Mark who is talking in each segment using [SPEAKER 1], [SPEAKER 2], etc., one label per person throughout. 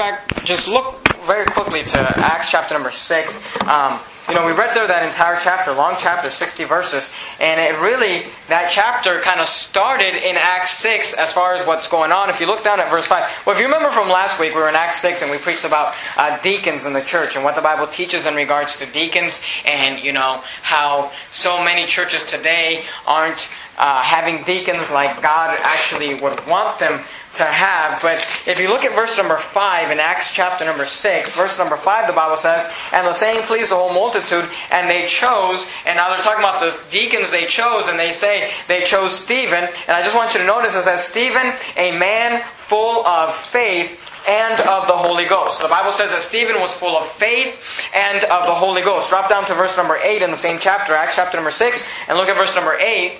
[SPEAKER 1] back, just look very quickly to Acts chapter number 6. Um, you know, we read through that entire chapter, long chapter, 60 verses, and it really, that chapter kind of started in Acts 6 as far as what's going on. If you look down at verse 5, well, if you remember from last week, we were in Acts 6 and we preached about uh, deacons in the church and what the Bible teaches in regards to deacons and, you know, how so many churches today aren't uh, having deacons like God actually would want them to have. But if you look at verse number 5 in Acts chapter number 6, verse number 5, the Bible says, And the saying pleased the whole multitude, and they chose, and now they're talking about the deacons they chose, and they say they chose Stephen. And I just want you to notice it says, Stephen, a man full of faith and of the Holy Ghost. The Bible says that Stephen was full of faith and of the Holy Ghost. Drop down to verse number 8 in the same chapter, Acts chapter number 6, and look at verse number 8.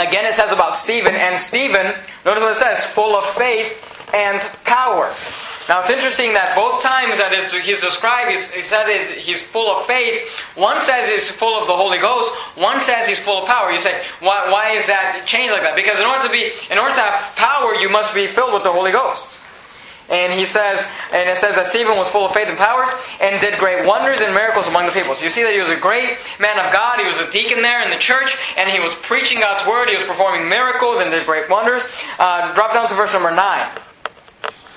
[SPEAKER 1] Again, it says about Stephen, and Stephen, notice what it says, full of faith and power. Now it's interesting that both times that he's described, he's, he said he's full of faith. One says he's full of the Holy Ghost. One says he's full of power. You say, why, why is that changed like that? Because in order to be, in order to have power, you must be filled with the Holy Ghost. And he says, and it says that Stephen was full of faith and power and did great wonders and miracles among the people. So you see that he was a great man of God. He was a deacon there in the church and he was preaching God's word. He was performing miracles and did great wonders. Uh, drop down to verse number 9.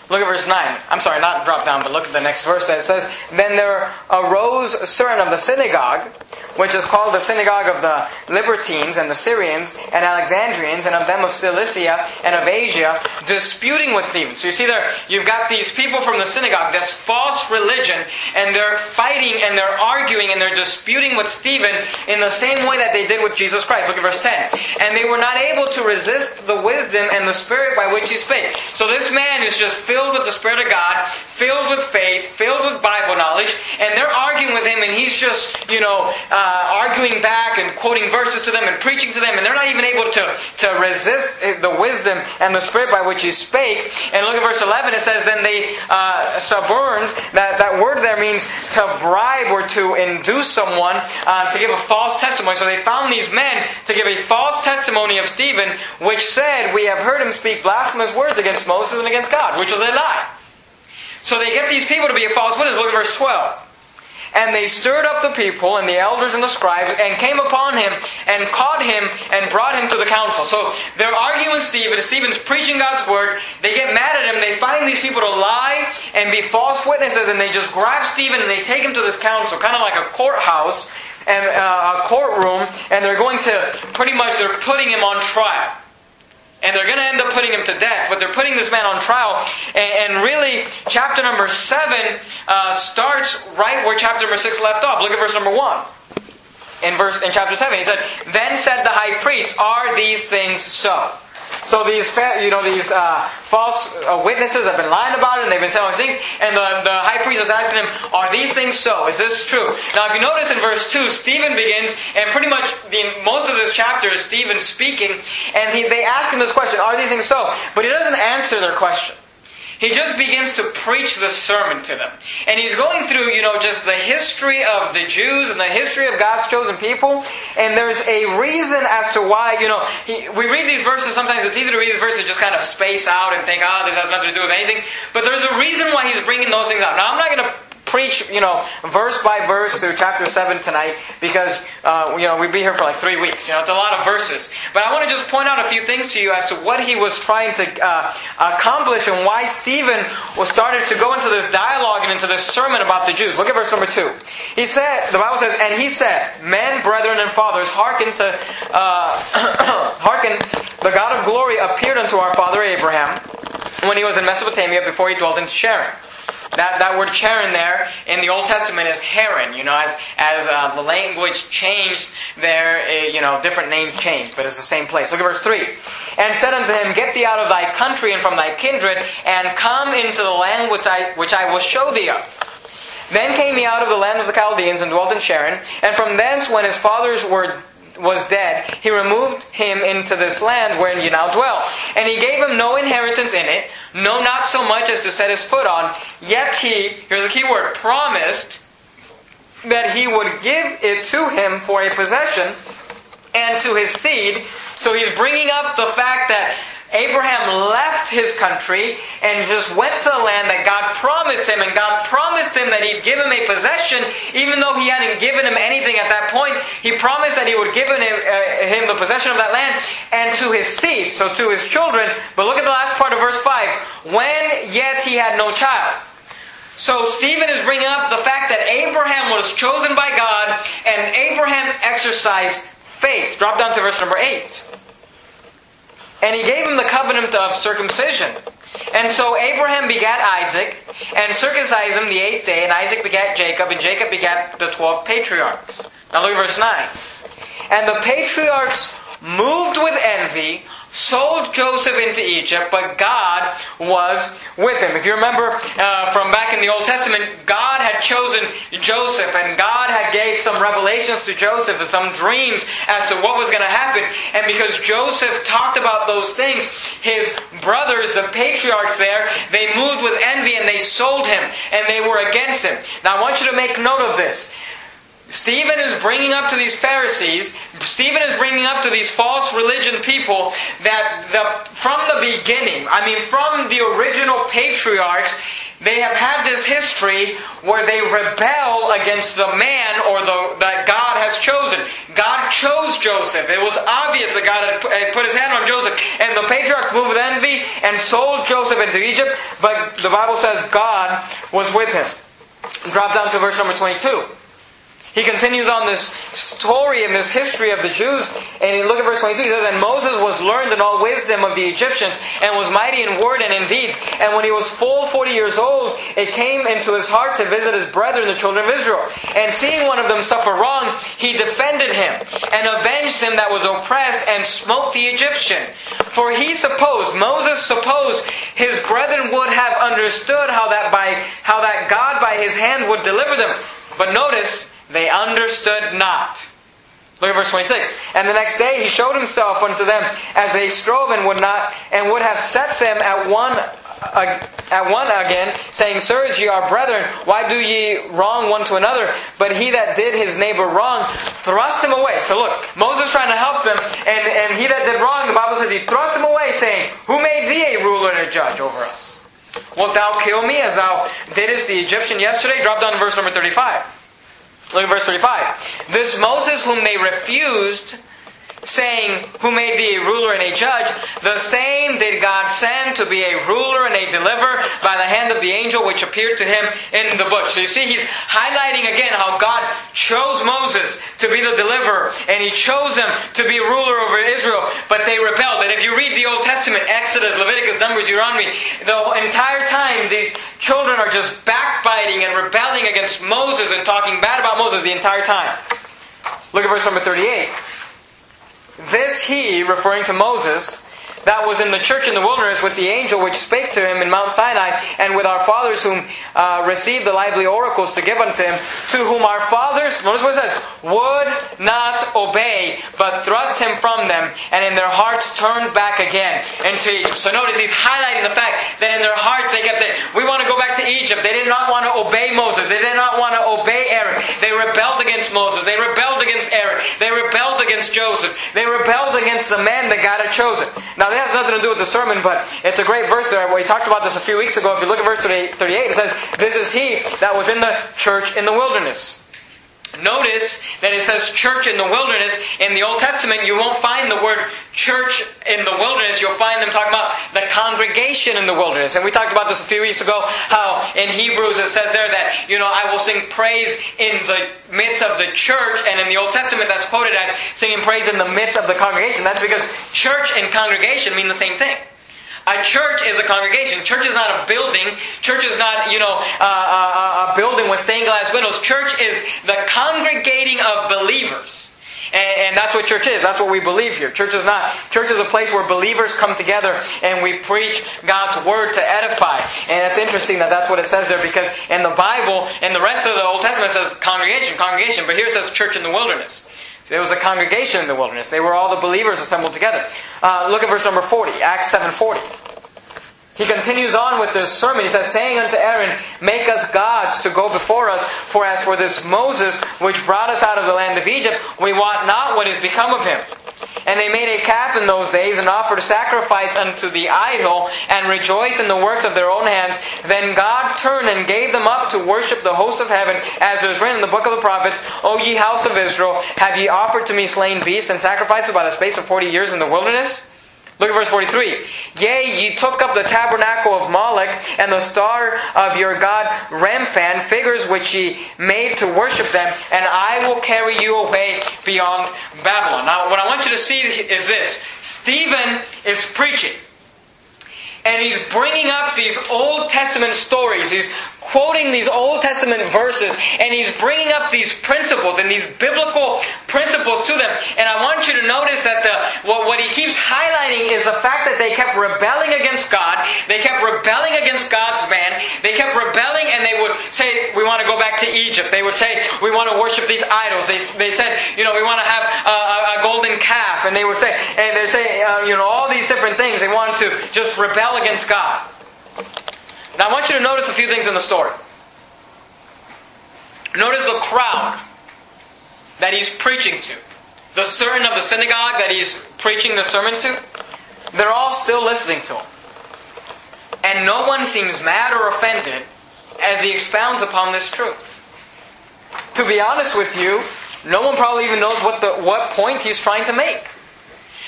[SPEAKER 1] Look at verse 9. I'm sorry, not drop down, but look at the next verse that says, Then there arose certain of the synagogue, which is called the synagogue of the Libertines and the Syrians and Alexandrians and of them of Cilicia and of Asia, disputing with Stephen. So you see there, you've got these people from the synagogue, this false religion, and they're fighting and they're arguing and they're disputing with Stephen in the same way that they did with Jesus Christ. Look at verse 10. And they were not able to resist the wisdom and the spirit by which he spake. So this man is just filled with the Spirit of God, filled with faith, filled with Bible knowledge, and they're arguing with him, and he's just, you know, uh, arguing back and quoting verses to them and preaching to them, and they're not even able to, to resist the wisdom and the Spirit by which he spake. And look at verse 11, it says, Then they uh, suborned, that, that word there means to bribe or to induce someone uh, to give a false testimony. So they found these men to give a false testimony of Stephen, which said, We have heard him speak blasphemous words against Moses and against God, which was a lie. So they get these people to be a false witness. Look at verse 12. And they stirred up the people and the elders and the scribes and came upon him and caught him and brought him to the council. So they're arguing with Stephen. Stephen's preaching God's word. They get mad at him. They find these people to lie and be false witnesses and they just grab Stephen and they take him to this council, kind of like a courthouse and uh, a courtroom. And they're going to pretty much, they're putting him on trial and they're going to end up putting him to death. But they're putting this man on trial. And, and really, chapter number 7 uh, starts right where chapter number 6 left off. Look at verse number 1. In verse in chapter 7, he said, Then said the high priest, Are these things so? So these, you know, these uh, false uh, witnesses have been lying about it, and they've been telling things. And the, the high priest was asking him, "Are these things so? Is this true?" Now, if you notice in verse two, Stephen begins, and pretty much the most of this chapter is Stephen speaking, and he, they ask him this question: "Are these things so?" But he doesn't answer their question. He just begins to preach the sermon to them. And he's going through, you know, just the history of the Jews and the history of God's chosen people. And there's a reason as to why, you know, he, we read these verses, sometimes it's easy to read these verses just kind of space out and think, ah, oh, this has nothing to do with anything. But there's a reason why he's bringing those things out. Now, I'm not going to preach, you know, verse by verse through chapter 7 tonight because, uh, you know, we'd be here for like three weeks. You know, it's a lot of verses. But I want to just point out a few things to you as to what he was trying to uh, accomplish and why Stephen was started to go into this dialogue and into this sermon about the Jews. Look at verse number 2. He said, the Bible says, and he said, Men, brethren, and fathers, hearken to, uh, hearken, the God of glory appeared unto our father Abraham when he was in Mesopotamia before he dwelt in Charran. That, that word Charran there in the Old Testament is Haran. You know, as, as uh, the language changed there, uh, you know, different names changed, but it's the same place. Look at verse 3. And said unto him, Get thee out of thy country and from thy kindred, and come into the land which I, which I will show thee of. Then came he out of the land of the Chaldeans and dwelt in Charran, and from thence, when his fathers were was dead, he removed him into this land wherein ye now dwell. And he gave him no inheritance in it, no, not so much as to set his foot on. Yet he, here's a key word, promised that he would give it to him for a possession and to his seed. So he's bringing up the fact that Abraham left his country and just went to the land that God promised him, and God promised him that He'd give him a possession, even though He hadn't given him anything at that point. He promised that He would give him, uh, him the possession of that land and to his seed, so to his children. But look at the last part of verse 5. When yet he had no child. So Stephen is bringing up the fact that Abraham was chosen by God and Abraham exercised faith. Drop down to verse number 8. And he gave him the covenant of circumcision. And so Abraham begat Isaac, and circumcised him the eighth day, and Isaac begat Jacob, and Jacob begat the twelve patriarchs. Now look at verse 9. And the patriarchs moved with envy sold Joseph into Egypt, but God was with him. If you remember uh, from back in the Old Testament, God had chosen Joseph, and God had gave some revelations to Joseph and some dreams as to what was going to happen. And because Joseph talked about those things, his brothers, the patriarchs there, they moved with envy and they sold him, and they were against him. Now I want you to make note of this. Stephen is bringing up to these Pharisees, Stephen is bringing up to these false religion people that the, from the beginning, I mean, from the original patriarchs, they have had this history where they rebel against the man or the, that God has chosen. God chose Joseph. It was obvious that God had put his hand on Joseph. And the patriarchs moved with envy and sold Joseph into Egypt, but the Bible says God was with him. Drop down to verse number 22. He continues on this story and this history of the Jews, and look at verse 22. He says, And Moses was learned in all wisdom of the Egyptians, and was mighty in word and in deed. And when he was full 40 years old, it came into his heart to visit his brethren, the children of Israel. And seeing one of them suffer wrong, he defended him, and avenged him that was oppressed, and smote the Egyptian. For he supposed, Moses supposed, his brethren would have understood how that by how that God by his hand would deliver them. But notice, they understood not. Look at verse 26. And the next day he showed himself unto them as they strove and would not, and would have set them at one uh, at one again, saying, Sirs, ye are brethren, why do ye wrong one to another? But he that did his neighbor wrong thrust him away. So look, Moses trying to help them, and, and he that did wrong, the Bible says he thrust him away, saying, Who made thee a ruler and a judge over us? Wilt thou kill me as thou didst the Egyptian yesterday? Drop down to verse number 35. Look at verse 35. This Moses whom they refused saying, Who made thee a ruler and a judge? The same did God send to be a ruler and a deliverer by the hand of the angel which appeared to him in the bush. So you see, he's highlighting again how God chose Moses to be the deliverer, and he chose him to be ruler over Israel, but they rebelled. If you read the Old Testament, Exodus, Leviticus, Numbers, Deuteronomy, the entire time these children are just backbiting and rebelling against Moses and talking bad about Moses the entire time. Look at verse number 38. This he, referring to Moses, that was in the church in the wilderness with the angel which spake to him in Mount Sinai, and with our fathers whom uh, received the lively oracles to give unto him, to whom our fathers, notice what it says, would not obey, but thrust him from them, and in their hearts turned back again into Egypt. So notice he's highlighting the fact that in their hearts they kept saying, We want to go back to Egypt. They did not want to obey Moses. They did not want to obey Aaron. They rebelled against Moses. They rebelled against Aaron. They rebelled against Joseph. They rebelled against the men that God had chosen. Now that has nothing to do with the sermon, but it's a great verse there. We talked about this a few weeks ago. If you look at verse 38, it says, This is he that was in the church in the wilderness. Notice that it says church in the wilderness. In the Old Testament, you won't find the word church in the wilderness. You'll find them talking about the congregation in the wilderness. And we talked about this a few weeks ago, how in Hebrews it says there that, you know, I will sing praise in the midst of the church. And in the Old Testament, that's quoted as singing praise in the midst of the congregation. That's because church and congregation mean the same thing. A church is a congregation. Church is not a building. Church is not, you know, a, a, a building with stained glass windows. Church is the congregating of believers. And, and, that's what church is. That's what we believe here. Church is not. Church is a place where believers come together and we preach God's word to edify. And it's interesting that that's what it says there because in the Bible, in the rest of the Old Testament, says congregation, congregation. But here it says church in the wilderness. There was a congregation in the wilderness. They were all the believers assembled together. Uh, look at verse number 40, Acts 7.40. He continues on with this sermon. He says, saying unto Aaron, Make us gods to go before us, for as for this Moses, which brought us out of the land of Egypt, we wot not what is become of him. And they made a calf in those days and offered sacrifice unto the idol and rejoiced in the works of their own hands. Then God turned and gave them up to worship the host of heaven, as it is written in the book of the prophets, O ye house of Israel, have ye offered to me slain beasts and sacrifices by the space of forty years in the wilderness? Look at verse 43. Yea, ye took up the tabernacle of Moloch and the star of your god Remphan, figures which ye made to worship them, and I will carry you away beyond Babylon. Now, what I want you to see is this. Stephen is preaching. And he's bringing up these Old Testament stories. He's quoting these Old Testament verses and he's bringing up these principles and these biblical principles to them. And I want you to notice that the what, what he keeps highlighting is the fact that they kept rebelling against God. They kept rebelling against God's man. They kept rebelling and they would say, we want to go back to Egypt. They would say, we want to worship these idols. They, they said, you know, we want to have a, a golden calf. And they would say, and they say, uh, you know, all these different things. They wanted to just rebel against God. Now I want you to notice a few things in the story. Notice the crowd that he's preaching to. The certain of the synagogue that he's preaching the sermon to. They're all still listening to him. And no one seems mad or offended as he expounds upon this truth. To be honest with you, no one probably even knows what, the, what point he's trying to make.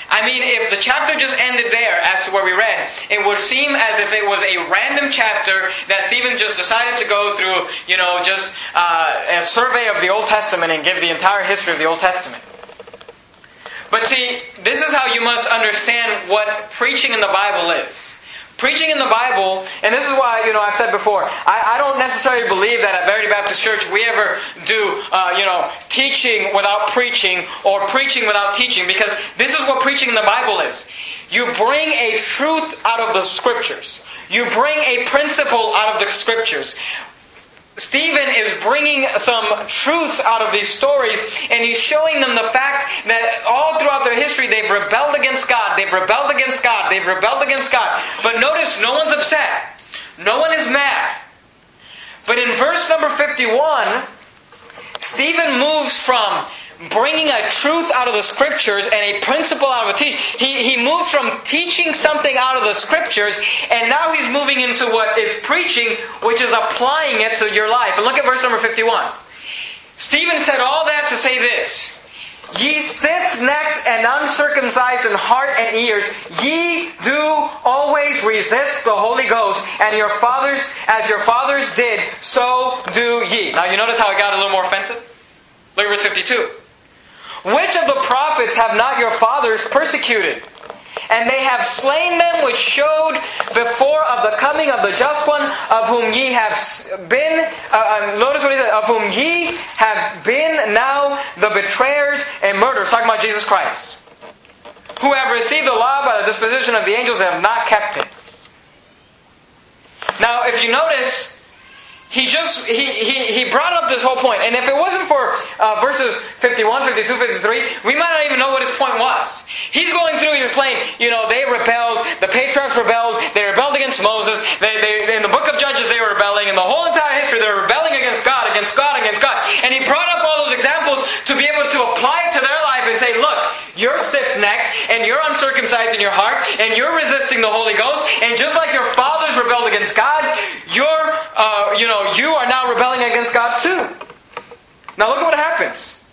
[SPEAKER 1] I mean, if the chapter just ended there as to where we read, it would seem as if it was a random chapter that Stephen just decided to go through, you know, just uh, a survey of the Old Testament and give the entire history of the Old Testament. But see, this is how you must understand what preaching in the Bible is. Preaching in the Bible, and this is why, you know, I've said before, I, I don't necessarily believe that at Verity Baptist Church we ever do, uh, you know, teaching without preaching or preaching without teaching, because this is what preaching in the Bible is. You bring a truth out of the Scriptures. You bring a principle out of the Scriptures. Stephen is bringing some truths out of these stories, and he's showing them the fact that all throughout their history they've rebelled against God, they've rebelled against God, they've rebelled against God. But notice no one's upset, no one is mad. But in verse number 51, Stephen moves from bringing a truth out of the scriptures and a principle out of a teach. He, he moves from teaching something out of the scriptures and now he's moving into what is preaching, which is applying it to your life. And look at verse number 51. Stephen said all that to say this. Ye stiff necked and uncircumcised in heart and ears, ye do always resist the Holy Ghost, and your fathers, as your fathers did, so do ye. Now you notice how it got a little more offensive? Look at verse 52. Which of the prophets have not your fathers persecuted? And they have slain them which showed before of the coming of the just one, of whom ye have been, uh, uh, notice what he said, of whom ye have been now the betrayers and murderers. Talking about Jesus Christ. Who have received the law by the disposition of the angels and have not kept it. Now, if you notice, he just he, he, he brought up this whole point. And if it wasn't for uh, verses 51 52 53 we might not even know what his point was. He's going through he's explaining you know they rebelled the patriarchs rebelled they rebelled against moses they, they, in the book of judges they were rebelling in the whole entire history they were rebelling against god against god against god. And he brought up all those examples to be able to apply it to their life and say look you're stiff-necked and you're uncircumcised in your heart and you're resisting the holy ghost and just like your fathers rebelled against god you're uh, you know you are now rebelling against God too. Now look at what happens.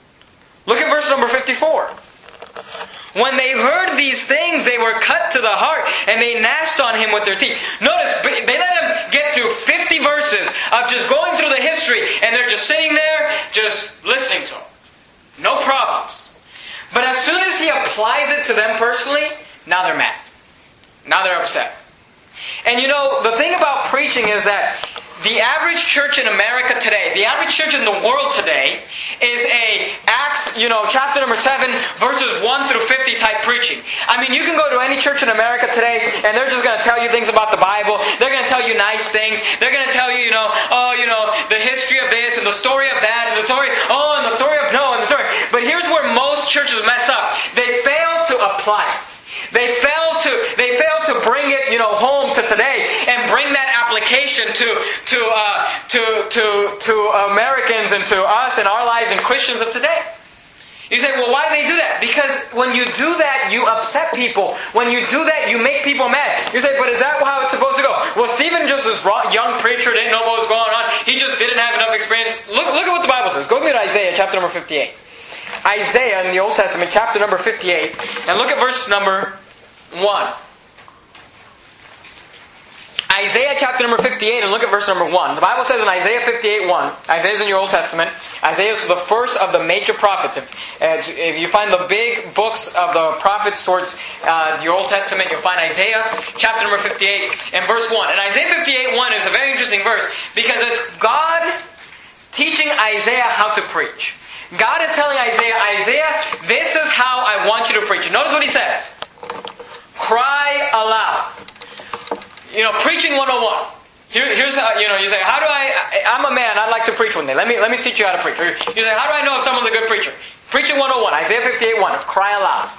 [SPEAKER 1] Look at verse number 54. When they heard these things, they were cut to the heart and they gnashed on him with their teeth. Notice, they let him get through 50 verses of just going through the history and they're just sitting there, just listening to him. No problems. But as soon as he applies it to them personally, now they're mad. Now they're upset. And you know, the thing about preaching is that the average church in America today, the average church in the world today, is a Acts, you know, chapter number 7, verses 1 through 50 type preaching. I mean, you can go to any church in America today, and they're just going to tell you things about the Bible. They're going to tell you nice things. They're going to tell you, you know, oh, you know, the history of this, and the story of that, and the story, oh, and the story of Noah, and the story. But here's where most churches mess up. They fail to apply it. They fail to they fail to bring it, you know, home to today application to to uh, to to to Americans and to us and our lives and Christians of today. You say, well, why do they do that? Because when you do that, you upset people. When you do that, you make people mad. You say, but is that how it's supposed to go? Well, Stephen, just this young preacher, didn't know what was going on. He just didn't have enough experience. Look, look at what the Bible says. Go to Isaiah chapter number 58. Isaiah in the Old Testament, chapter number 58. And look at verse number 1. Isaiah chapter number 58 and look at verse number 1. The Bible says in Isaiah 58 1, Isaiah's in your Old Testament, Isaiah is the first of the major prophets. If, if you find the big books of the prophets towards uh, your Old Testament, you'll find Isaiah chapter number 58 and verse 1. And Isaiah 58 1 is a very interesting verse because it's God teaching Isaiah how to preach. God is telling Isaiah, Isaiah, this is how I want you to preach. Notice what he says. Cry aloud you know, preaching 101. Here, here's how, you know, you say, how do I, I'm a man, I'd like to preach one day. Let me, let me teach you how to preach. You say, how do I know if someone's a good preacher? Preaching 101, Isaiah 58 1, cry aloud.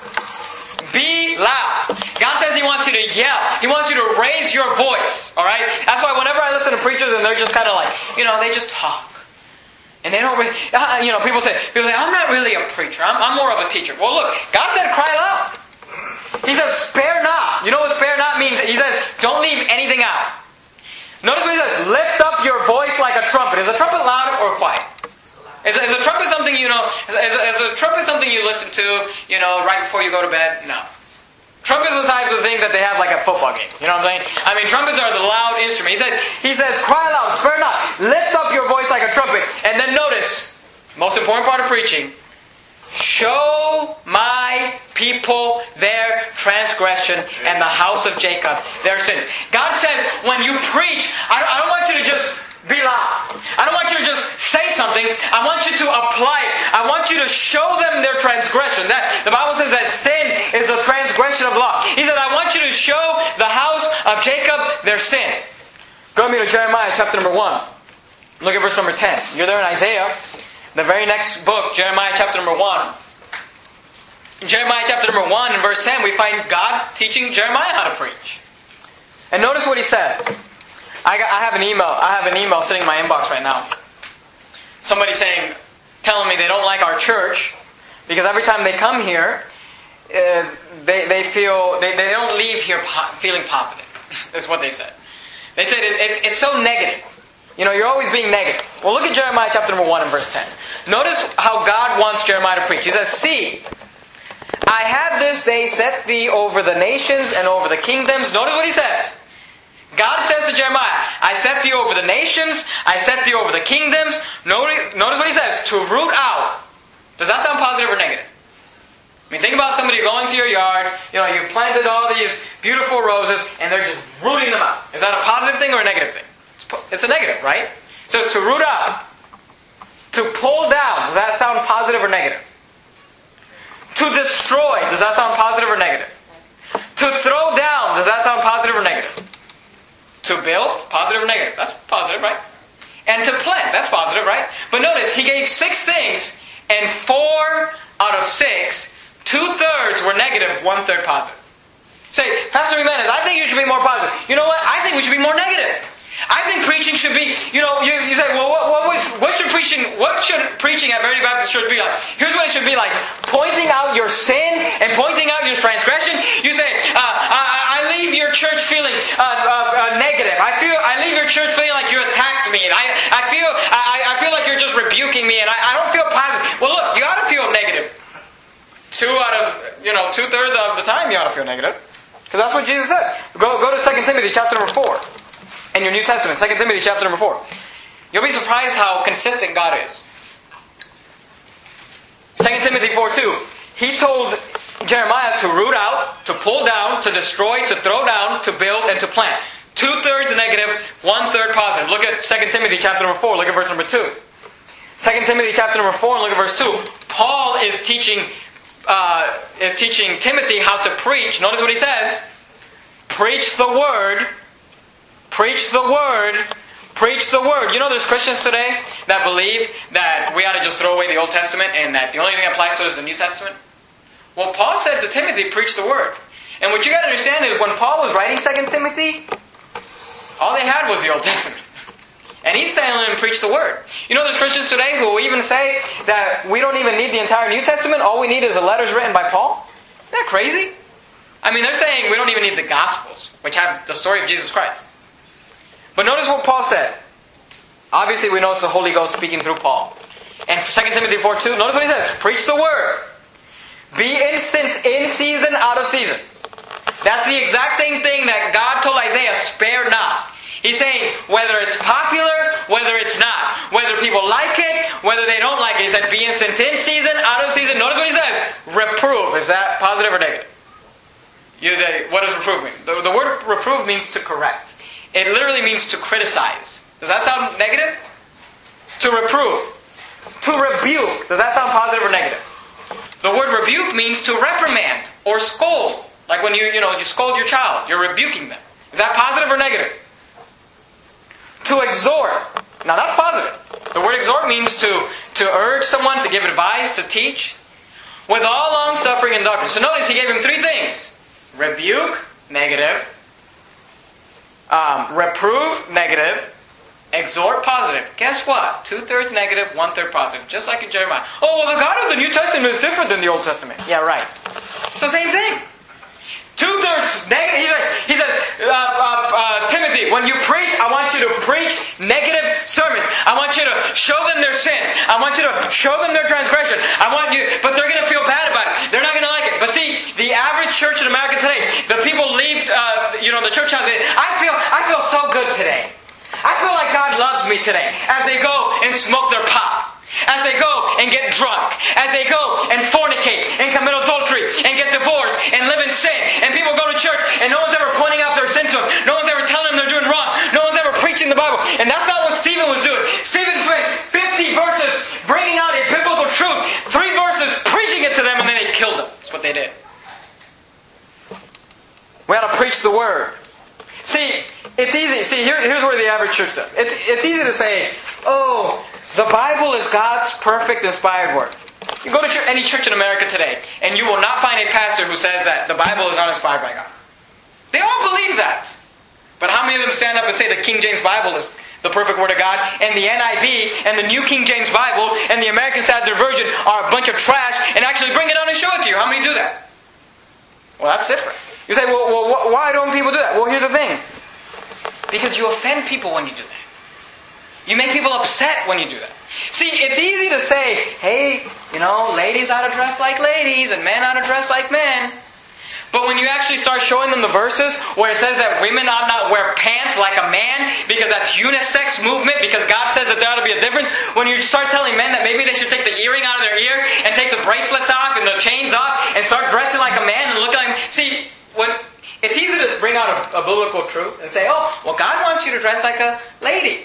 [SPEAKER 1] Be loud. God says He wants you to yell. He wants you to raise your voice. All right. That's why whenever I listen to preachers and they're just kind of like, you know, they just talk, and they don't really, uh, you know, people say, people say, I'm not really a preacher. I'm, I'm more of a teacher. Well, look, God said, cry loud. He says, spare not. You know what spare not means? He says, don't leave anything out. Notice what he says, lift up your voice like a trumpet. Is a trumpet loud or quiet? Is, is a trumpet something you know? Is, is a trumpet something you listen to? You know, right before you go to bed? No. Trumpets are the type of thing that they have like at football games. You know what I'm saying? I mean, trumpets are the loud instrument. He says, he says, cry loud, spare not, lift up your voice like a trumpet. And then notice, most important part of preaching, Show my people their transgression and the house of Jacob their sins. God says, when you preach, I don't want you to just be loud. I don't want you to just say something. I want you to apply it. I want you to show them their transgression. That the Bible says that sin is a transgression of law. He said, I want you to show the house of Jacob their sin. Go with me to Jeremiah chapter number 1. Look at verse number 10. You're there in Isaiah. The very next book, Jeremiah chapter number 1. In Jeremiah chapter number 1 and verse 10, we find God teaching Jeremiah how to preach. And notice what he says. I, got, I have an email. I have an email sitting in my inbox right now. Somebody saying, telling me they don't like our church because every time they come here, uh, they, they feel they, they don't leave here po- feeling positive. That's what they said. They said it, it's, it's so negative. You know, you're always being negative. Well, look at Jeremiah chapter number 1 and verse 10. Notice how God wants Jeremiah to preach. He says, See, I have this day set thee over the nations and over the kingdoms. Notice what he says. God says to Jeremiah, I set thee over the nations, I set thee over the kingdoms. Notice, notice what he says, to root out. Does that sound positive or negative? I mean, think about somebody going to your yard, you know, you planted all these beautiful roses, and they're just rooting them out. Is that a positive thing or a negative thing? It's a negative, right? So it's to root up, To pull down, does that sound positive or negative? To destroy, does that sound positive or negative? To throw down, does that sound positive or negative? To build, positive or negative? That's positive, right? And to plant, that's positive, right? But notice, he gave six things, and four out of six, two thirds were negative, one third positive. Say, Pastor Jimenez, I think you should be more positive. You know what? I think we should be more negative. I think preaching should be, you know, you, you say, well, what, what, what, should preaching, what should preaching at Verity Baptist Church be like? Here's what it should be like: pointing out your sin and pointing out your transgression. You say, uh, I, I, leave your church feeling uh, uh, uh, negative. I feel, I leave your church feeling like you attacked me, and I, I feel, I, I feel like you're just rebuking me, and I, I don't feel positive. Well, look, you ought to feel negative. Two out of, you know, two thirds of the time, you ought to feel negative, because that's what Jesus said. Go, go to Second Timothy chapter number four in your New Testament, 2 Timothy chapter number 4. You'll be surprised how consistent God is. 2 Timothy 4 2. He told Jeremiah to root out, to pull down, to destroy, to throw down, to build, and to plant. Two thirds negative, one third positive. Look at 2 Timothy chapter number 4. Look at verse number 2. 2 Timothy chapter number 4 and look at verse 2. Paul is teaching uh, is teaching Timothy how to preach. Notice what he says. Preach the word Preach the word. Preach the word. You know, there's Christians today that believe that we ought to just throw away the Old Testament and that the only thing that applies to us is the New Testament. Well, Paul said to Timothy, preach the word. And what you got to understand is when Paul was writing 2 Timothy, all they had was the Old Testament. And he's telling them preach the word. You know, there's Christians today who even say that we don't even need the entire New Testament. All we need is the letters written by Paul. Isn't that crazy? I mean, they're saying we don't even need the Gospels, which have the story of Jesus Christ. But notice what Paul said. Obviously, we know it's the Holy Ghost speaking through Paul. And 2 Timothy 4 2, notice what he says Preach the word. Be instant in season, out of season. That's the exact same thing that God told Isaiah, spare not. He's saying whether it's popular, whether it's not, whether people like it, whether they don't like it. He said, be instant in season, out of season. Notice what he says. Reprove. Is that positive or negative? You say, what does reprove mean? The, the word reprove means to correct. It literally means to criticize. Does that sound negative? To reprove. To rebuke. Does that sound positive or negative? The word rebuke means to reprimand or scold. Like when you, you know, you scold your child, you're rebuking them. Is that positive or negative? To exhort. Now that's positive. The word exhort means to, to urge someone, to give advice, to teach. With all long suffering and doctrine. So notice he gave him three things. Rebuke, negative. Um, reprove, negative. Exhort, positive. Guess what? Two thirds negative, one third positive. Just like in Jeremiah. Oh, well, the God of the New Testament is different than the Old Testament. Yeah, right. It's the same thing. Two thirds negative. He says, he said uh, uh, uh, Timothy, when you preach, I want you to preach negative sermons. I want you to show them their sin. I want you to show them their transgression. I want you, but they're going to feel bad about it. They're not going to like it. But see, the average church in America today, the people leave, you know, the church house. I feel, I feel so good today. I feel like God loves me today as they go and smoke their pot as they go and get drunk, as they go and fornicate and commit adultery and get divorced and live in sin. And people go to church and no one's ever pointing out their sin to them. No one's ever telling them they're doing wrong. No one's ever preaching the Bible. And that's not what Stephen was doing. Stephen spent 50 verses bringing out a biblical truth, three verses preaching it to them, and then they killed them. That's what they did. We ought to preach the word. See, it's easy. See, here, here's where the average church does. It's, it's easy to say, oh, the Bible is God's perfect inspired word. You go to church, any church in America today, and you will not find a pastor who says that the Bible is not inspired by God. They all believe that. But how many of them stand up and say the King James Bible is the perfect Word of God, and the NIV, and the New King James Bible, and the American Standard Version are a bunch of trash, and actually bring it out and show it to you? How many do that? Well, that's different. You say, well why don't people do that? Well, here's the thing. Because you offend people when you do that. You make people upset when you do that. See, it's easy to say, hey, you know, ladies ought to dress like ladies and men ought to dress like men. But when you actually start showing them the verses where it says that women ought not wear pants like a man because that's unisex movement because God says that there ought to be a difference, when you start telling men that maybe they should take the earring out of their ear and take the bracelets off and the chains off and start dressing like a man and look like see when it's easy to bring out a, a biblical truth and say, oh, well, God wants you to dress like a lady.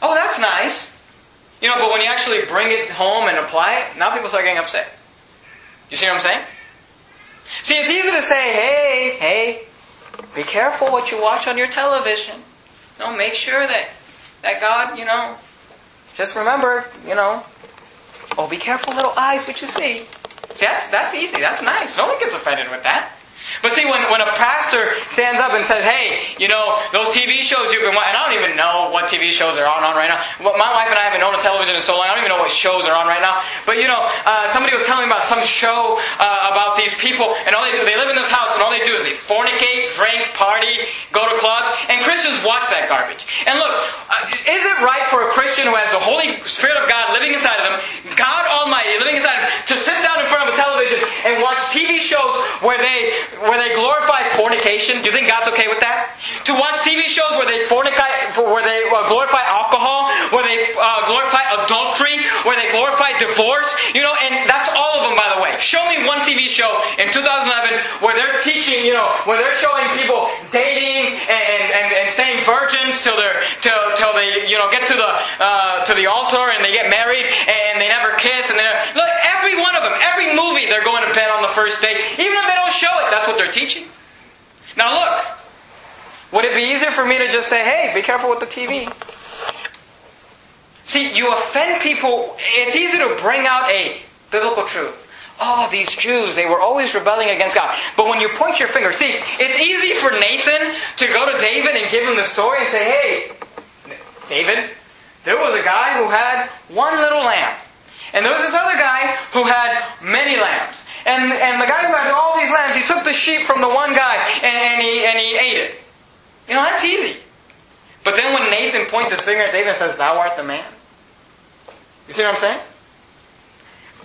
[SPEAKER 1] Oh, that's nice. You know, but when you actually bring it home and apply it, now people start getting upset. You see what I'm saying? See, it's easy to say, hey, hey, be careful what you watch on your television. No, make sure that, that God, you know, just remember, you know, oh, be careful, little eyes, what you see. See, that's, that's easy. That's nice. No one gets offended with that. But see, when, when a pastor stands up and says, hey, you know, those TV shows you've been watching, and I don't even know what TV shows are on, on right now. My wife and I haven't known a television in so long, I don't even know what shows are on right now. But you know, uh, somebody was telling me about some show uh, about these people, and all they do, they live in this house, and all they do is they fornicate, drink, party, go to clubs, and Christians watch that garbage. And look, uh, is it right for a Christian who has the Holy Spirit of God living inside of them, God Almighty living inside of them, to sit down in front of a television and watch TV shows where they glorify fornication. Do you think God's okay with that? To watch TV shows where they fornicate, where they uh, glorify alcohol, where they uh, glorify adultery, where they glorify divorce, you know, and that's all of them, by the way. Show me one TV show in 2011 where they're teaching, you know, where they're showing people dating and, and, and staying virgins till they're till, till they you know get to the uh, to the altar and they get married and they never kiss and they look every one of them, every movie they're going to bed on first day, even if they don't show it. That's what they're teaching. Now look, would it be easier for me to just say, hey, be careful with the TV? See, you offend people. It's easy to bring out a biblical truth. Oh, these Jews, they were always rebelling against God. But when you point your finger, see, it's easy for Nathan to go to David and give him the story and say, hey, David, there was a guy who had one little lamb. And there was this other guy who had many lambs. And, and the guy who had all these lambs, he took the sheep from the one guy and, and, he, and he ate it. You know, that's easy. But then when Nathan points his finger at David and says, Thou art the man. You see what I'm saying?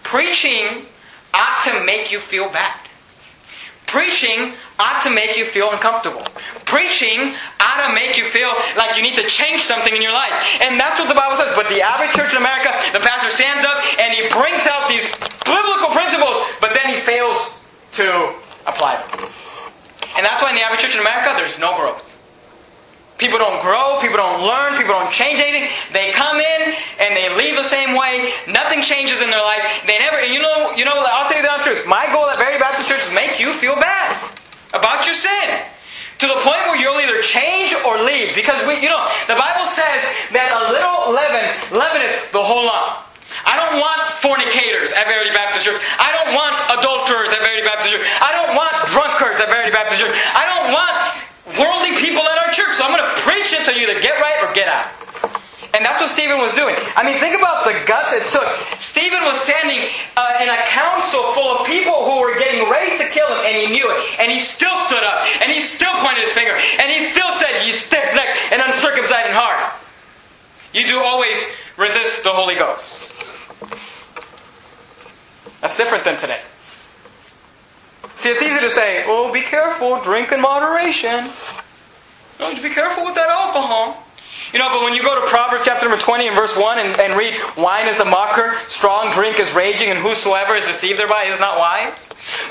[SPEAKER 1] Preaching ought to make you feel bad. Preaching ought to make you feel uncomfortable. Preaching ought to make you feel like you need to change something in your life. And that's what the Bible says. But the average church in America, the pastor stands up and he brings out these biblical principles, fails to apply them. And that's why in the average church in America, there's no growth. People don't grow, people don't learn, people don't change anything. They come in and they leave the same way. Nothing changes in their life. They never, and you know, you know, I'll tell you the truth. My goal at Verity Baptist Church is make you feel bad about your sin. To the point where you'll either change or leave. Because we, you know, the Bible says that a little leaven leaveneth the whole lump. I don't want fornicators at Verity Baptist Church. I don't want adulterers at Verity Baptist Church. I don't want drunkards at Verity Baptist Church. I don't want worldly people at our church. So I'm going to preach it so you either get right or get out. And that's what Stephen was doing. I mean, think about the guts it took. Stephen was standing uh, in a council full of people who were getting ready to kill him, and he knew it. And he still stood up, and he still pointed his finger, and he still said, "You stiff-necked and uncircumcised in heart, you do always resist the Holy Ghost." That's different than today. See, it's easy to say, "Oh, be careful, drink in moderation." Oh, be careful with that alcohol. You know, but when you go to Proverbs chapter number 20 and verse 1 and, and, read, Wine is a mocker, strong drink is raging, and whosoever is deceived thereby is not wise.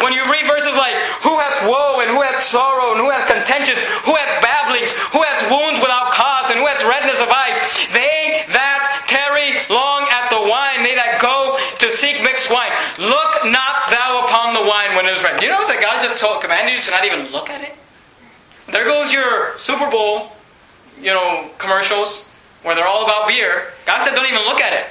[SPEAKER 1] When you read verses like, Who hath woe, and who hath sorrow, and who hath contentions, who hath babblings, who hath wounds without cause, and who hath redness of eyes, they that tarry long at the wine, they that go to seek mixed wine, look not thou upon it is. Do you notice that God just told, commanded you to not even look at it? There goes your Super Bowl, you know, commercials where they're all about beer. God said, don't even look at it.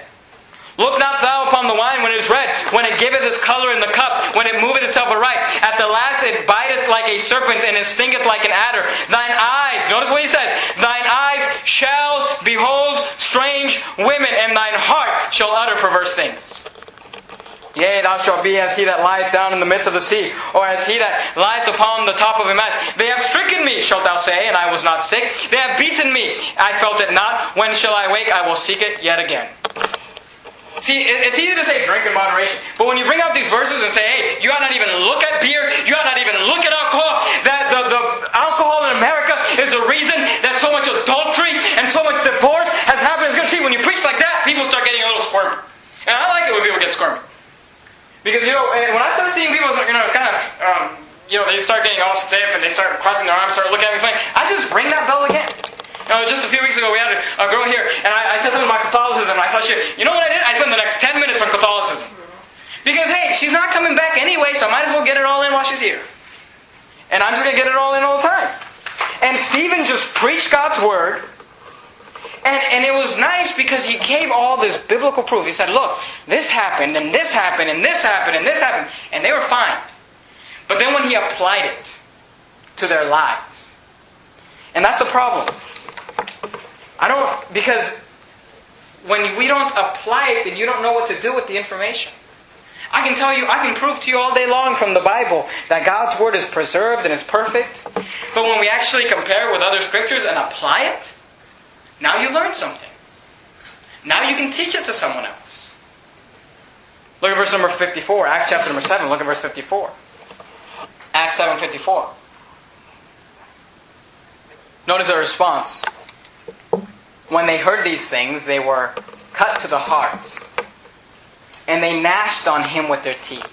[SPEAKER 1] Look not thou upon the wine when it is red, when it giveth its color in the cup, when it moveth itself aright. At the last it biteth like a serpent, and it stingeth like an adder. Thine eyes, notice what he said, thine eyes shall behold strange women, and thine heart shall utter perverse things. Yea, thou shalt be as he that lieth down in the midst of the sea, or as he that lieth upon the top of a mast. They have stricken me, shalt thou say, and I was not sick. They have beaten me, I felt it not. When shall I wake? I will seek it yet again. See, it's easy to say drink in moderation, but when you bring out these verses and say, hey, you ought not even look at beer, you ought not even look at alcohol, that the, the alcohol in America is the reason that so much adultery and so much divorce has happened. It's good. See, when you preach like that, people start getting a little squirmy. And I like it when people get squirmy. Because, you know, when I start seeing people, you know, kind of, um, you know, they start getting all stiff and they start crossing their arms, start looking at me funny, I just ring that bell again. You know, just a few weeks ago, we had a, girl here, and I, I said something about Catholicism, I thought, she, you know what I did? I spent the next 10 minutes on Catholicism. Because, hey, she's not coming back anyway, so I might as well get it all in while she's here. And I'm just going to get it all in all the time. And Stephen just preached God's word, and, and it was nice because he gave all this biblical proof. He said, look, this happened, and this happened, and this happened, and this happened. And they were fine. But then when he applied it to their lives, and that's the problem. I don't, because when we don't apply it, then you don't know what to do with the information. I can tell you, I can prove to you all day long from the Bible that God's Word is preserved and is perfect. But when we actually compare it with other scriptures and apply it, now you learn something. Now you can teach it to someone else. Look at verse number 54, Acts chapter number 7. Look at verse 54. Acts 7.54. Notice the response. When they heard these things, they were cut to the heart, and they gnashed on him with their teeth.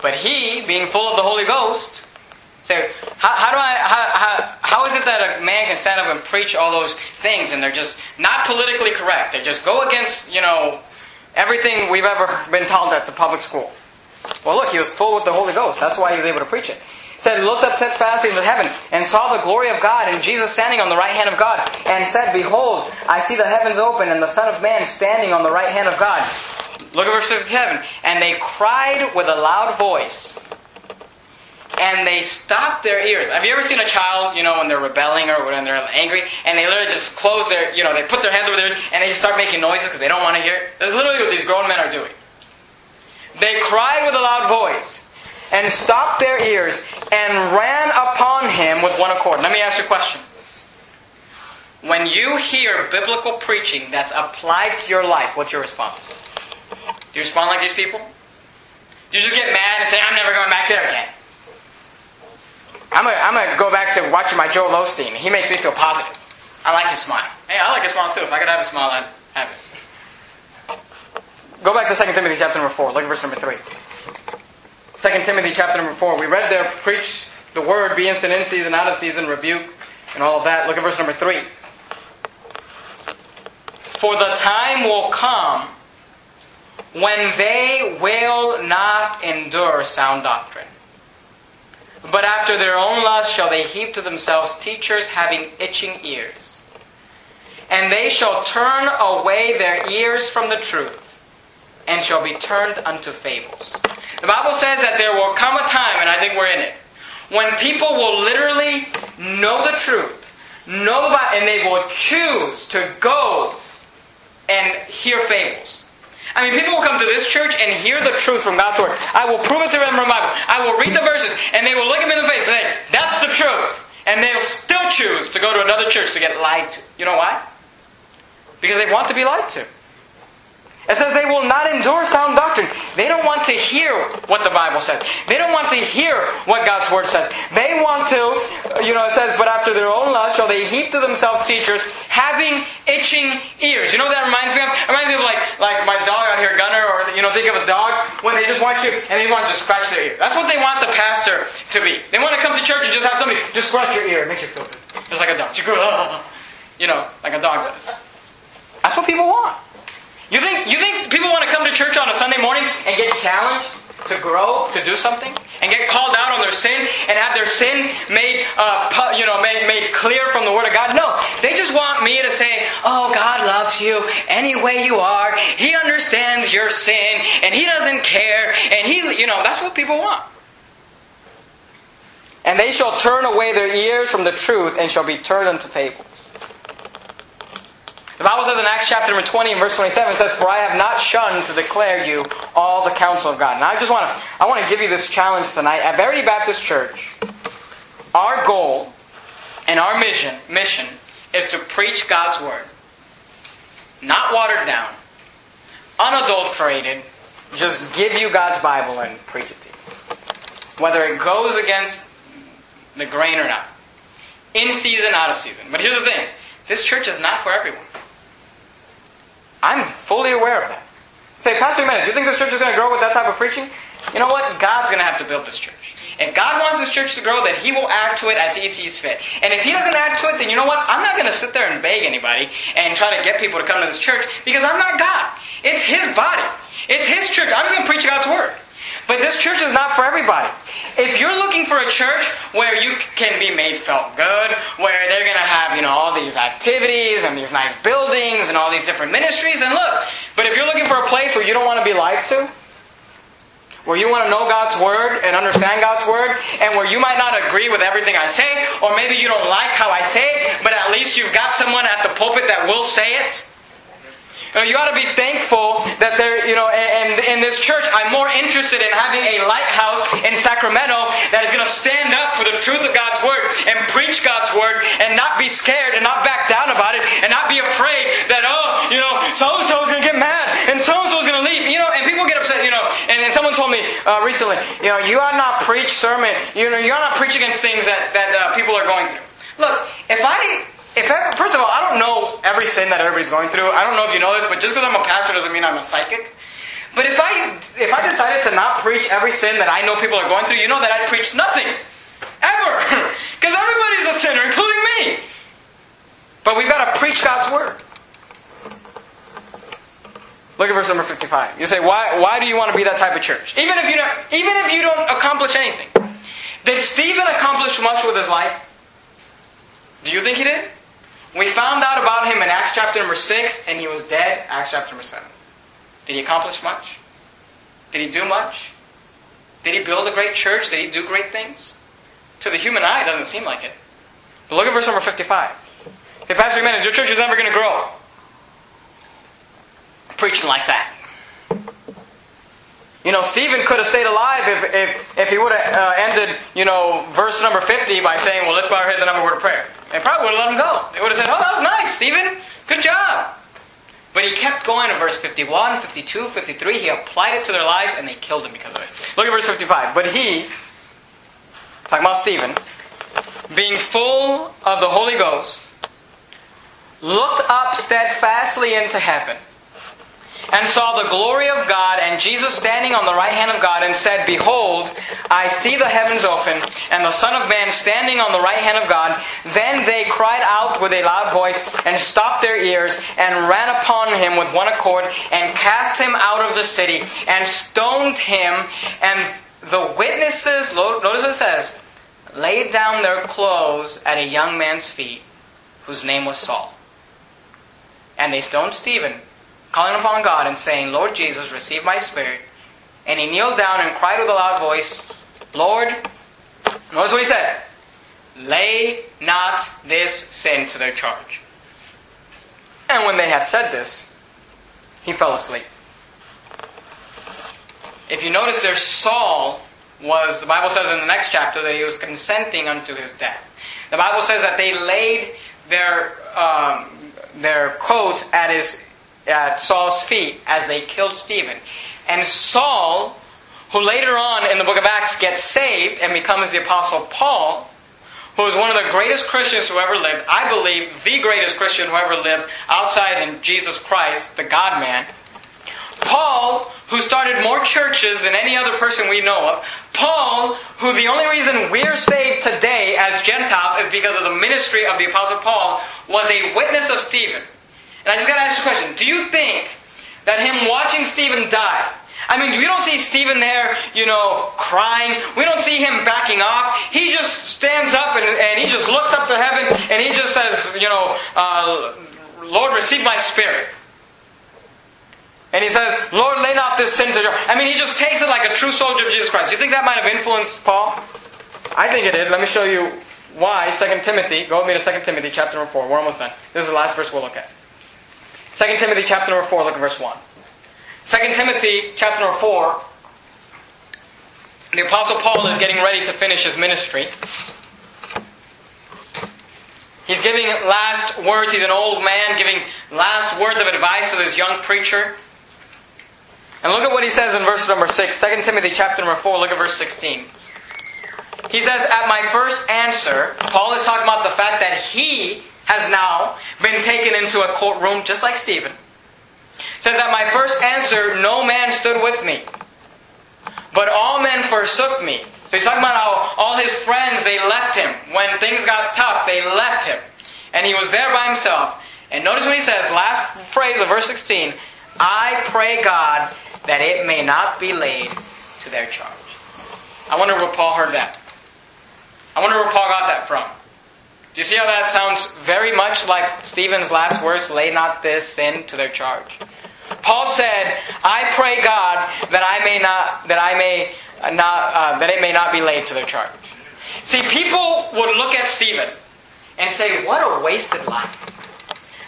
[SPEAKER 1] But he, being full of the Holy Ghost, said, how, how do I, how, how, how is it that a man can stand up and preach all those things and they're just not politically correct? They just go against, you know, everything we've ever been taught at the public school. Well, look, he was full with the Holy Ghost. That's why he was able to preach it He said, looked up steadfastly into heaven, and saw the glory of God, and Jesus standing on the right hand of God, and said, Behold, I see the heavens open, and the Son of Man standing on the right hand of God. Look at verse 57. And they cried with a loud voice, and they stop their ears. Have you ever seen a child, you know, when they're rebelling or when they're angry, and they literally just close their, you know, they put their hands over their ears and they just start making noises because they don't want to hear? That's literally what these grown men are doing. They cried with a loud voice and stopped their ears and ran upon him with one accord. Let me ask you a question. When you hear biblical preaching that's applied to your life, what's your response? Do you respond like these people? Do you just get mad and say, I'm never going back there again? I'm gonna, I'm gonna go back to watching my Joel Osteen. He makes me feel positive. I like his smile. Hey, I like his smile too. If I could have a smile, I'd have it. Go back to 2 Timothy chapter number 4. Look at verse number 3. 2 Timothy chapter number 4. We read there, preach the word, be instant in season, out of season, rebuke, and all of that. Look at verse number 3. For the time will come when they will not endure sound doctrine. But after their own lust shall they heap to themselves teachers having itching ears. And they shall turn away their ears from the truth, and shall be turned unto fables. The Bible says that there will come a time, and I think we're in it, when people will literally know the truth, know the Bible, and they will choose to go and hear fables. I mean, people will come to this church and hear the truth from God's Word. I will prove it to them from Bible. I will read the verses, and they will look at me in the face and say, That's the truth. And they'll still choose to go to another church to get lied to. You know why? Because they want to be lied to. It says they will not endure sound doctrine. They don't want to hear what the Bible says. They don't want to hear what God's Word says. They want to, you know, it says, but after their own lust shall they heap to themselves teachers having itching ears. You know what that reminds me of? It reminds me of like, like my dog out here, Gunner, or, you know, think of a dog when they just want you and they want to scratch their ear. That's what they want the pastor to be. They want to come to church and just have somebody just scratch your ear and make you feel good. Just like a dog. You know, like a dog does. That's what people want. You think, you think people want to come to church on a Sunday morning and get challenged to grow, to do something? And get called out on their sin and have their sin made, uh, you know, made, made clear from the Word of God? No. They just want me to say, oh, God loves you any way you are. He understands your sin and He doesn't care. And He, you know, that's what people want. And they shall turn away their ears from the truth and shall be turned unto fables. The Bible says in Acts chapter number 20 and verse 27, it says, For I have not shunned to declare you all the counsel of God. Now I just want to, I want to give you this challenge tonight. At Verity Baptist Church, our goal and our mission, mission is to preach God's Word. Not watered down, unadulterated, just give you God's Bible and preach it to you. Whether it goes against the grain or not. In season, out of season. But here's the thing. This church is not for everyone. I'm fully aware of that. Say, Pastor Jimenez, do you think this church is going to grow with that type of preaching? You know what? God's going to have to build this church. If God wants this church to grow, then He will add to it as He sees fit. And if He doesn't add to it, then you know what? I'm not going to sit there and beg anybody and try to get people to come to this church because I'm not God. It's His body. It's His church. I'm just going to preach God's Word. But this church is not for everybody. If you're looking for a church where you can be made felt good, where they're going to have, you know, all these activities and these nice buildings and all these different ministries, then look. But if you're looking for a place where you don't want to be lied to, where you want to know God's Word and understand God's Word, and where you might not agree with everything I say, or maybe you don't like how I say it, but at least you've got someone at the pulpit that will say it, you ought to be thankful that there, you know, and in this church, I'm more interested in having a lighthouse in Sacramento that is going to stand up for the truth of God's Word and preach God's Word and not be scared and not back down about it and not be afraid that, oh, you know, so and so is going to get mad and so and so is going to leave. You know, and people get upset, you know. And, and someone told me uh, recently, you know, you ought not preach sermon, you know, you ought not preach against things that, that uh, people are going through. Look, if I if ever, first of all, I don't know every sin that everybody's going through. I don't know if you know this, but just because I'm a pastor doesn't mean I'm a psychic. But if I if I decided to not preach every sin that I know people are going through, you know that I'd preach nothing. Ever. Because everybody's a sinner, including me. But we've got to preach God's word. Look at verse number 55. You say, why, why do you want to be that type of church? Even if you don't, even if you don't accomplish anything. Did Stephen accomplish much with his life? Do you think he did? We found out about him in Acts chapter number 6, and he was dead, Acts chapter number 7. Did he accomplish much? Did he do much? Did he build a great church? Did he do great things? To the human eye, it doesn't seem like it. But look at verse number 55. Say, Pastor Jimenez, your church is never going to grow. Preaching like that. You know, Stephen could have stayed alive if, if, if he would have uh, ended, you know, verse number 50 by saying, well, let's bow our heads and have a word of prayer. They probably would have let him go. They would have said, oh, that was nice, Stephen. Good job. But he kept going to verse 51, 52, 53. He applied it to their lives and they killed him because of it. Look at verse 55. But he, talking about Stephen, being full of the Holy Ghost, looked up steadfastly into heaven and saw the glory of God and Jesus standing on the right hand of God and said, Behold, I see the heavens open and the Son of Man standing on the right hand of God. Then they cried out with a loud voice and stopped their ears and ran upon him with one accord and cast him out of the city and stoned him. And the witnesses, notice it says, laid down their clothes at a young man's feet whose name was Saul. And they stoned Stephen calling upon God and saying, Lord Jesus, receive my spirit. And he kneeled down and cried with a loud voice, Lord, notice what he said, lay not this sin to their charge. And when they had said this, he fell asleep. If you notice there, Saul was, the Bible says in the next chapter that he was consenting unto his death. The Bible says that they laid their, um, their coats at his at Saul's feet as they killed Stephen. And Saul, who later on in the book of Acts gets saved and becomes the Apostle Paul, who is one of the greatest Christians who ever lived, I believe the greatest Christian who ever lived outside of Jesus Christ, the God man. Paul, who started more churches than any other person we know of. Paul, who the only reason we're saved today as Gentiles is because of the ministry of the Apostle Paul, was a witness of Stephen. And I just got to ask you a question. Do you think that him watching Stephen die, I mean, we don't see Stephen there, you know, crying. We don't see him backing off. He just stands up and, and he just looks up to heaven and he just says, you know, uh, Lord, receive my spirit. And he says, Lord, lay not this sin to your. I mean, he just takes it like a true soldier of Jesus Christ. Do you think that might have influenced Paul? I think it did. Let me show you why. 2 Timothy. Go with me to 2 Timothy chapter 4. We're almost done. This is the last verse we'll look at. 2 Timothy chapter number 4, look at verse 1. 2 Timothy chapter number 4, the Apostle Paul is getting ready to finish his ministry. He's giving last words. He's an old man giving last words of advice to this young preacher. And look at what he says in verse number 6, 2 Timothy chapter number 4, look at verse 16. He says, At my first answer, Paul is talking about the fact that he has now been taken into a courtroom just like Stephen. Says that my first answer, no man stood with me, but all men forsook me. So he's talking about how all his friends, they left him. When things got tough, they left him. And he was there by himself. And notice what he says, last phrase of verse 16, I pray God that it may not be laid to their charge. I wonder where Paul heard that. I wonder where Paul got that from. Do you see how that sounds very much like Stephen's last words, lay not this sin to their charge? Paul said, I pray God that I may not, that I may not, uh, that it may not be laid to their charge. See, people would look at Stephen and say, what a wasted life.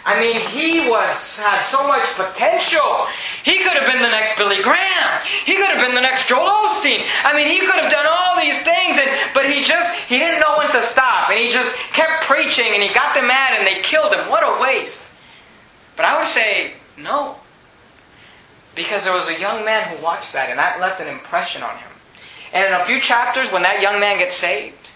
[SPEAKER 1] I mean, he was had so much potential. He could have been the next Billy Graham. He could have been the next Joel Osteen. I mean, he could have done all these things, and but he just he didn't know when to stop, and he just kept preaching, and he got them mad, and they killed him. What a waste! But I would say no, because there was a young man who watched that, and that left an impression on him. And in a few chapters, when that young man gets saved,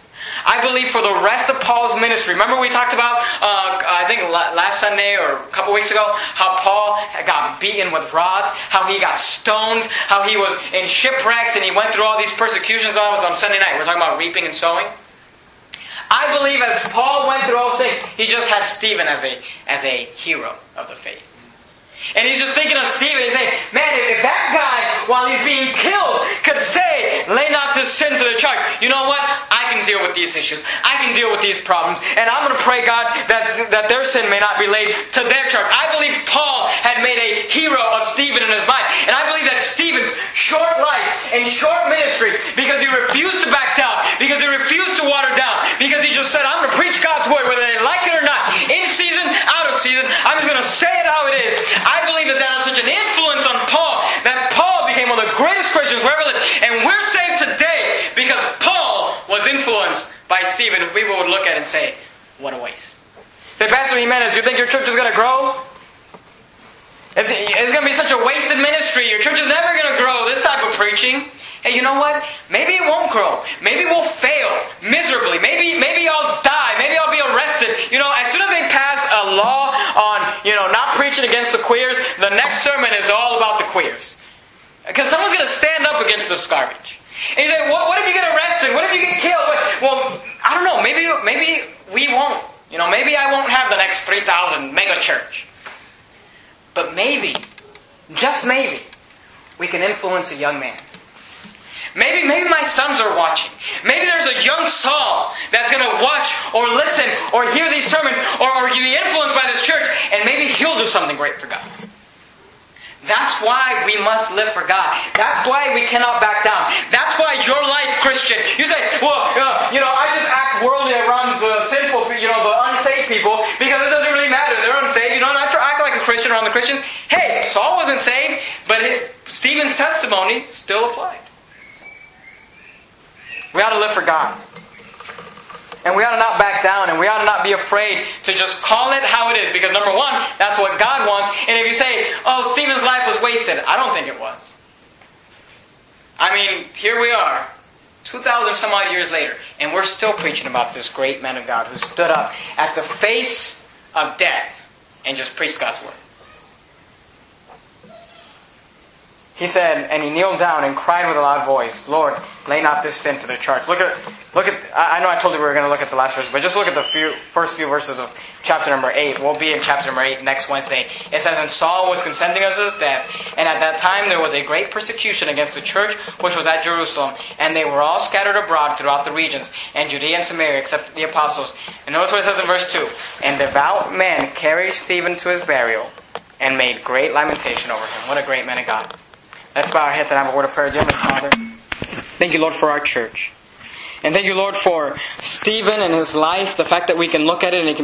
[SPEAKER 1] I believe for the rest of Paul's ministry. Remember we talked about, uh, I think last Sunday or a couple weeks ago, how Paul got beaten with rods, how he got stoned, how he was in shipwrecks and he went through all these persecutions. That was on Sunday night. We're talking about reaping and sowing. I believe as Paul went through all those things, he just had Stephen as a, as a hero of the faith. And he's just thinking of Stephen. He's saying, man, if that guy, while he's being killed, could say, lay not this sin to the charge, you know what? I can deal with these issues. I can deal with these problems. And I'm going to pray, God, that, that their sin may not be laid to their charge. I believe Paul had made a hero of Stephen in his mind. And I believe that Stephen's short life and short ministry ministry because he refused to back down, because he refused to water down, because he just said, I'm going to preach God's word whether they like it or not. In season, out of season, I'm just going to say it how it is. I believe that that had such an influence on Paul that Paul became one of the greatest Christians who ever lived. And we're saved today because Paul was influenced Stephen, who people would look at it and say, what a waste. Say, Pastor Jimenez, do you think your church is going to grow? It's, it's going to be such a wasted ministry. Your church is never going to grow this type of preaching. Hey, you know what? Maybe it won't grow. Maybe we'll fail miserably. Maybe maybe I'll die. Maybe I'll be arrested. You know, as soon as they pass a law on, you know, not preaching against the queers, the next sermon is all about the queers. Because someone's going to stand up against this garbage. And you say, what, what if you get arrested? What if you get killed? Well, I don't know. Maybe maybe we won't. You know, maybe I won't have the next 3,000 mega church. But maybe, just maybe, we can influence a young man. Maybe, maybe my sons are watching. Maybe there's a young Saul that's going to watch or listen or hear these sermons or, or be influenced by this church, and maybe he'll do something great for God. That's why we must live for God. That's why we cannot back down. That's why your life, Christian. You say, well, uh, you know, I just act worldly around the sinful, you know, the unsaved people because it doesn't really matter. They're unsaved. You don't have to act like a Christian around the Christians. Hey, Saul wasn't saved, but it, Stephen's testimony still applied. We ought to live for God. And we ought to not back down and we ought to not be afraid to just call it how it is. Because number one, that's what God wants. And if you say, oh, Stephen's life was wasted, I don't think it was. I mean, here we are, 2,000 some odd years later, and we're still preaching about this great man of God who stood up at the face of death and just preached God's word. He said, and he kneeled down and cried with a loud voice, Lord, lay not this sin to their charge. Look at, look at. I know I told you we were going to look at the last verse, but just look at the few, first few verses of chapter number eight. We'll be in chapter number eight next Wednesday. It says, and Saul was consenting unto his death, and at that time there was a great persecution against the church which was at Jerusalem, and they were all scattered abroad throughout the regions, and Judea and Samaria, except the apostles. And notice what it says in verse two: And devout men carried Stephen to his burial, and made great lamentation over him. What a great man of God! Let's bow our heads and have a word of prayer. Dear Father, thank you, Lord, for our church. And thank you, Lord, for Stephen and his life, the fact that we can look at it and it can